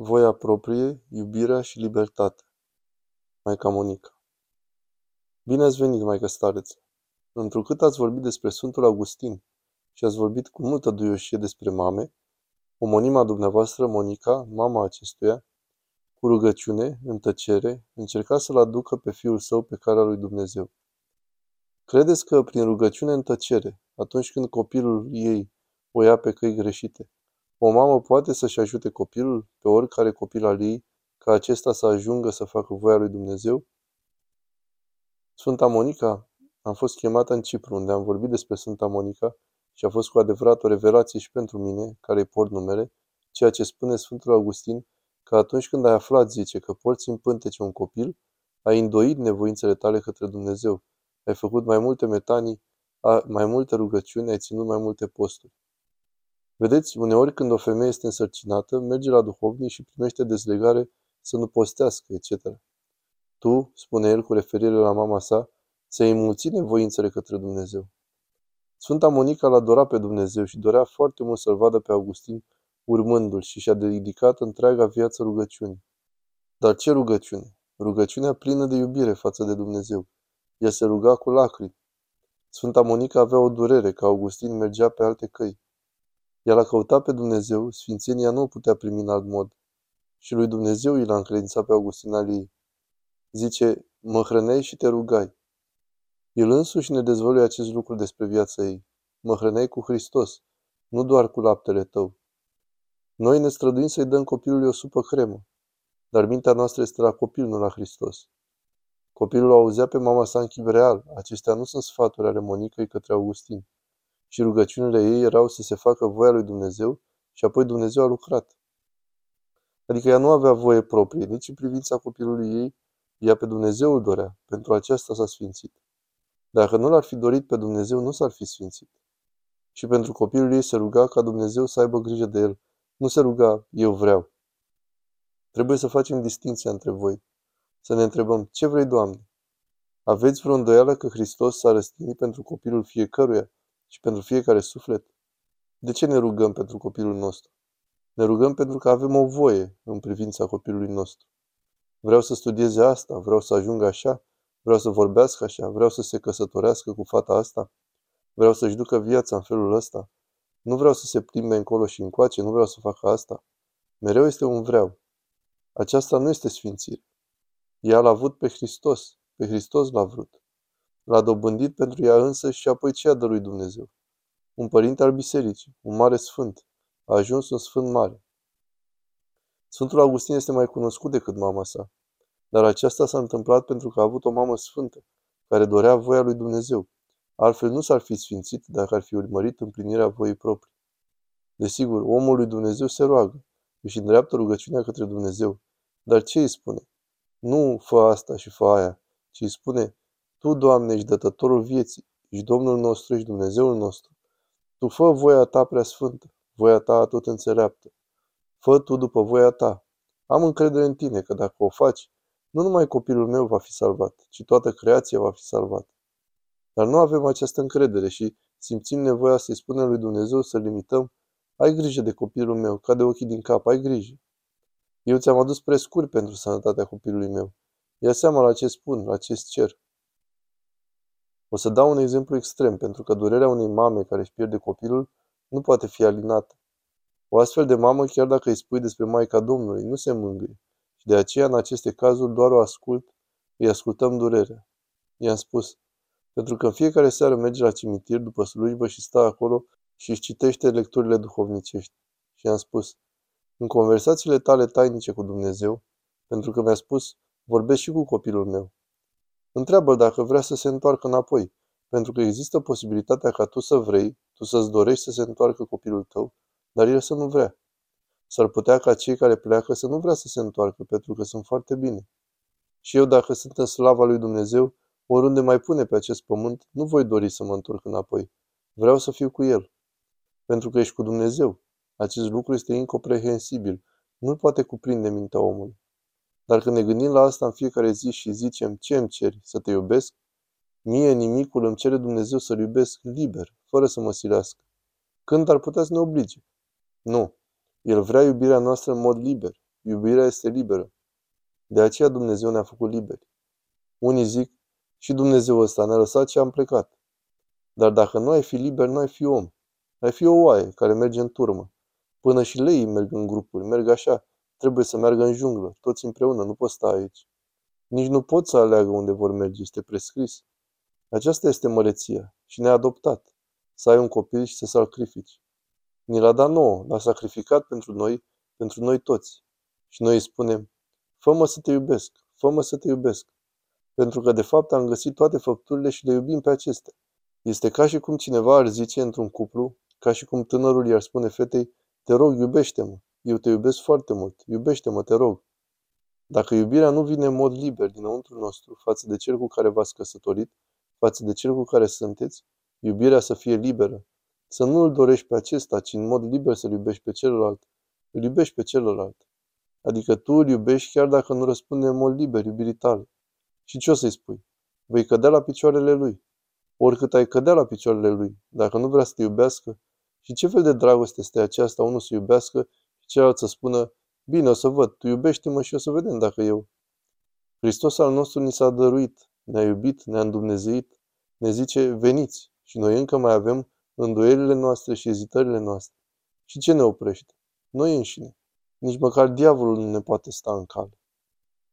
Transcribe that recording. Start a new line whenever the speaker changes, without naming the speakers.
Voia proprie, iubirea și libertatea. Maica Monica Bine ați venit, Maica Stareță! Întrucât ați vorbit despre Sfântul Augustin și ați vorbit cu multă duioșie despre mame, omonima dumneavoastră, Monica, mama acestuia, cu rugăciune, în tăcere, încerca să-l aducă pe fiul său pe calea lui Dumnezeu. Credeți că prin rugăciune în tăcere, atunci când copilul ei o ia pe căi greșite, o mamă poate să-și ajute copilul, pe oricare copil al ei, ca acesta să ajungă să facă voia lui Dumnezeu? Sfânta Monica, am fost chemată în Cipru, unde am vorbit despre Sfânta Monica și a fost cu adevărat o revelație și pentru mine, care îi port numele, ceea ce spune Sfântul Augustin, că atunci când ai aflat, zice, că porți în pântece un copil, ai îndoit nevoințele tale către Dumnezeu, ai făcut mai multe metanii, mai multe rugăciuni, ai ținut mai multe posturi. Vedeți, uneori când o femeie este însărcinată, merge la duhovnic și primește dezlegare să nu postească, etc. Tu, spune el cu referire la mama sa, să-i mulți nevoințele către Dumnezeu. Sfânta Monica l adora pe Dumnezeu și dorea foarte mult să-l vadă pe Augustin urmându-l și și-a dedicat întreaga viață rugăciunii. Dar ce rugăciune? Rugăciunea plină de iubire față de Dumnezeu. Ea se ruga cu lacrimi. Sfânta Monica avea o durere că Augustin mergea pe alte căi. Ea l-a căutat pe Dumnezeu, sfințenia nu o putea primi în alt mod. Și lui Dumnezeu i l-a încredințat pe Augustin al ei. Zice, mă hrăneai și te rugai. El însuși ne dezvăluie acest lucru despre viața ei. Mă hrăneai cu Hristos, nu doar cu laptele tău. Noi ne străduim să-i dăm copilului o supă cremă, dar mintea noastră este la copil, nu la Hristos. Copilul auzea pe mama sa în chip real. Acestea nu sunt sfaturi ale Monicăi către Augustin și rugăciunile ei erau să se facă voia lui Dumnezeu și apoi Dumnezeu a lucrat. Adică ea nu avea voie proprie, nici în privința copilului ei, ea pe Dumnezeu îl dorea, pentru aceasta s-a sfințit. Dacă nu l-ar fi dorit pe Dumnezeu, nu s-ar fi sfințit. Și pentru copilul ei se ruga ca Dumnezeu să aibă grijă de el. Nu se ruga, eu vreau. Trebuie să facem distinția între voi. Să ne întrebăm, ce vrei, Doamne? Aveți vreo îndoială că Hristos s-a răstignit pentru copilul fiecăruia și pentru fiecare suflet. De ce ne rugăm pentru copilul nostru? Ne rugăm pentru că avem o voie în privința copilului nostru. Vreau să studieze asta, vreau să ajungă așa, vreau să vorbească așa, vreau să se căsătorească cu fata asta, vreau să-și ducă viața în felul ăsta. Nu vreau să se plimbe încolo și încoace, nu vreau să facă asta. Mereu este un vreau. Aceasta nu este sfințire. Ea l-a avut pe Hristos, pe Hristos l-a vrut. L-a dobândit pentru ea însă și apoi ce a dăruit Dumnezeu? Un părinte al bisericii, un mare sfânt. A ajuns un sfânt mare. Sfântul Augustin este mai cunoscut decât mama sa, dar aceasta s-a întâmplat pentru că a avut o mamă sfântă, care dorea voia lui Dumnezeu. Altfel nu s-ar fi sfințit dacă ar fi urmărit împlinirea voii proprii. Desigur, omul lui Dumnezeu se roagă, își îndreaptă rugăciunea către Dumnezeu. Dar ce îi spune? Nu fă asta și fă aia, ci îi spune, tu, Doamne, ești dătătorul vieții, ești Domnul nostru, ești Dumnezeul nostru. Tu fă voia ta prea sfântă, voia ta tot înțeleaptă. Fă tu după voia ta. Am încredere în tine că dacă o faci, nu numai copilul meu va fi salvat, ci toată creația va fi salvată. Dar nu avem această încredere și simțim nevoia să-i spunem lui Dumnezeu să limităm. Ai grijă de copilul meu, ca de ochii din cap, ai grijă. Eu ți-am adus prescuri pentru sănătatea copilului meu. Ia seama la ce spun, la ce cer. O să dau un exemplu extrem, pentru că durerea unei mame care își pierde copilul nu poate fi alinată. O astfel de mamă, chiar dacă îi spui despre Maica Domnului, nu se mângâie. Și de aceea, în aceste cazuri, doar o ascult, îi ascultăm durerea. I-am spus, pentru că în fiecare seară merge la cimitir după slujbă și stă acolo și își citește lecturile duhovnicești. Și i-am spus, în conversațiile tale tainice cu Dumnezeu, pentru că mi-a spus, vorbesc și cu copilul meu. Întreabă-l dacă vrea să se întoarcă înapoi, pentru că există posibilitatea ca tu să vrei, tu să-ți dorești să se întoarcă copilul tău, dar el să nu vrea. S-ar putea ca cei care pleacă să nu vrea să se întoarcă, pentru că sunt foarte bine. Și eu, dacă sunt în slava lui Dumnezeu, oriunde mai pune pe acest pământ, nu voi dori să mă întorc înapoi. Vreau să fiu cu El. Pentru că ești cu Dumnezeu. Acest lucru este incomprehensibil. Nu-l poate cuprinde mintea omului. Dar când ne gândim la asta în fiecare zi și zicem, ce îmi ceri, să te iubesc? Mie nimicul îmi cere Dumnezeu să-L iubesc liber, fără să mă silească. Când ar putea să ne oblige? Nu. El vrea iubirea noastră în mod liber. Iubirea este liberă. De aceea Dumnezeu ne-a făcut liberi. Unii zic, și Dumnezeu ăsta ne-a lăsat și am plecat. Dar dacă nu ai fi liber, nu ai fi om. Ai fi o oaie care merge în turmă. Până și leii merg în grupuri, merg așa. Trebuie să meargă în junglă, toți împreună, nu pot sta aici. Nici nu pot să aleagă unde vor merge, este prescris. Aceasta este măreția și ne-a adoptat. Să ai un copil și să sacrifici. Ni l-a dat nouă, l-a sacrificat pentru noi, pentru noi toți. Și noi îi spunem, fă să te iubesc, fă să te iubesc. Pentru că de fapt am găsit toate făpturile și le iubim pe acestea. Este ca și cum cineva ar zice într-un cuplu, ca și cum tânărul i-ar spune fetei, te rog, iubește-mă, eu te iubesc foarte mult, iubește-mă, te rog. Dacă iubirea nu vine în mod liber dinăuntru nostru față de cel cu care v-ați căsătorit, față de cel cu care sunteți, iubirea să fie liberă. Să nu îl dorești pe acesta, ci în mod liber să-l iubești pe celălalt. Îl iubești pe celălalt. Adică tu îl iubești chiar dacă nu răspunde în mod liber iubirii tale. Și ce o să-i spui? Vei cădea la picioarele lui. Oricât ai cădea la picioarele lui, dacă nu vrea să te iubească, și ce fel de dragoste este aceasta, unul să iubească și celălalt să spună, bine, o să văd, tu iubește-mă și o să vedem dacă eu. Hristos al nostru ni s-a dăruit, ne-a iubit, ne-a îndumnezeit, ne zice, veniți, și noi încă mai avem îndoielile noastre și ezitările noastre. Și ce ne oprește? Noi înșine. Nici măcar diavolul nu ne poate sta în cale.